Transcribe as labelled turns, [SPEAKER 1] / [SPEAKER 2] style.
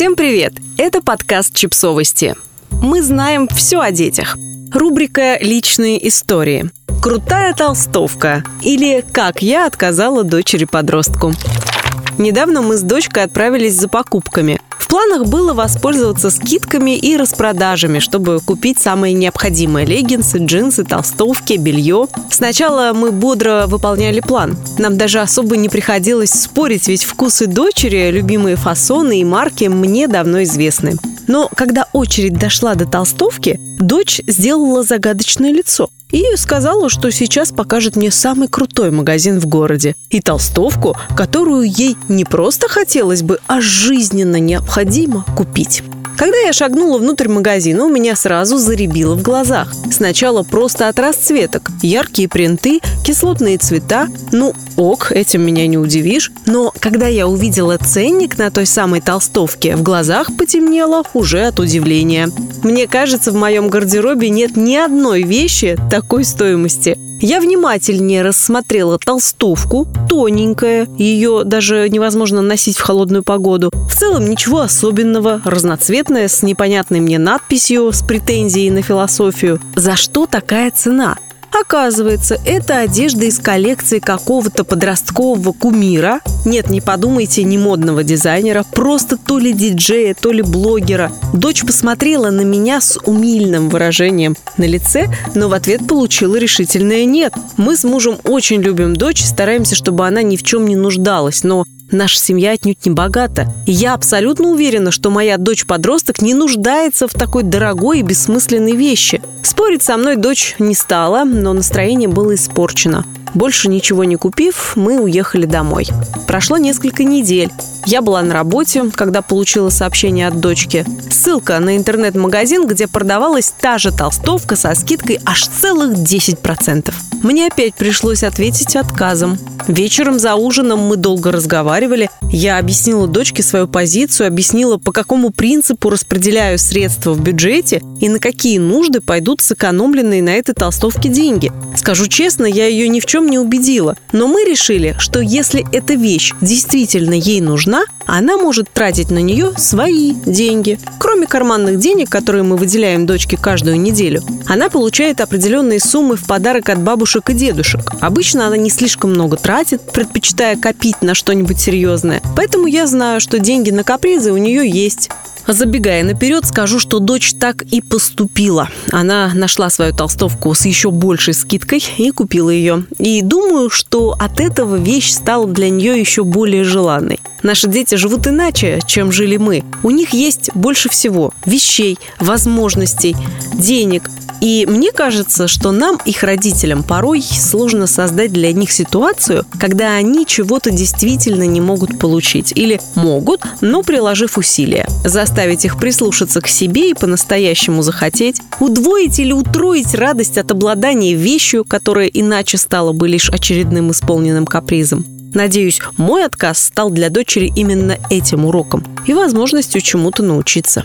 [SPEAKER 1] Всем привет! Это подкаст «Чипсовости». Мы знаем все о детях. Рубрика «Личные истории». «Крутая толстовка» или «Как я отказала дочери-подростку». Недавно мы с дочкой отправились за покупками. Планах было воспользоваться скидками и распродажами, чтобы купить самые необходимые леггинсы, джинсы, толстовки, белье. Сначала мы бодро выполняли план. Нам даже особо не приходилось спорить, ведь вкусы дочери, любимые фасоны и марки мне давно известны. Но когда очередь дошла до толстовки, дочь сделала загадочное лицо и сказала, что сейчас покажет мне самый крутой магазин в городе и толстовку, которую ей не просто хотелось бы, а жизненно необходимо купить. Когда я шагнула внутрь магазина, у меня сразу заребило в глазах. Сначала просто от расцветок. Яркие принты, кислотные цвета. Ну, ок, этим меня не удивишь. Но когда я увидела ценник на той самой толстовке, в глазах потемнело уже от удивления. Мне кажется, в моем гардеробе нет ни одной вещи такой стоимости. Я внимательнее рассмотрела толстовку, тоненькая, ее даже невозможно носить в холодную погоду. В целом ничего особенного, разноцветная, с непонятной мне надписью, с претензией на философию. За что такая цена? Оказывается, это одежда из коллекции какого-то подросткового кумира. Нет, не подумайте, не модного дизайнера, просто то ли диджея, то ли блогера. Дочь посмотрела на меня с умильным выражением на лице, но в ответ получила решительное «нет». Мы с мужем очень любим дочь и стараемся, чтобы она ни в чем не нуждалась, но Наша семья отнюдь не богата. И я абсолютно уверена, что моя дочь-подросток не нуждается в такой дорогой и бессмысленной вещи. Спорить со мной дочь не стала, но настроение было испорчено. Больше ничего не купив, мы уехали домой. Прошло несколько недель. Я была на работе, когда получила сообщение от дочки. Ссылка на интернет-магазин, где продавалась та же толстовка со скидкой аж целых 10%. Мне опять пришлось ответить отказом. Вечером за ужином мы долго разговаривали. Я объяснила дочке свою позицию, объяснила, по какому принципу распределяю средства в бюджете и на какие нужды пойдут сэкономленные на этой толстовке деньги. Скажу честно, я ее ни в чем не убедила. Но мы решили, что если эта вещь действительно ей нужна, она может тратить на нее свои деньги. Кроме карманных денег, которые мы выделяем дочке каждую неделю, она получает определенные суммы в подарок от бабушек и дедушек. Обычно она не слишком много тратит, предпочитая копить на что-нибудь серьезное. Поэтому я знаю, что деньги на капризы у нее есть. Забегая наперед, скажу, что дочь так и поступила. Она нашла свою толстовку с еще большей скидкой и купила ее. И думаю, что от этого вещь стала для нее еще более желанной. Наши дети живут иначе, чем жили мы. У них есть больше всего вещей, возможностей, денег, и мне кажется, что нам, их родителям, порой сложно создать для них ситуацию, когда они чего-то действительно не могут получить. Или могут, но приложив усилия. Заставить их прислушаться к себе и по-настоящему захотеть. Удвоить или утроить радость от обладания вещью, которая иначе стала бы лишь очередным исполненным капризом. Надеюсь, мой отказ стал для дочери именно этим уроком и возможностью чему-то научиться.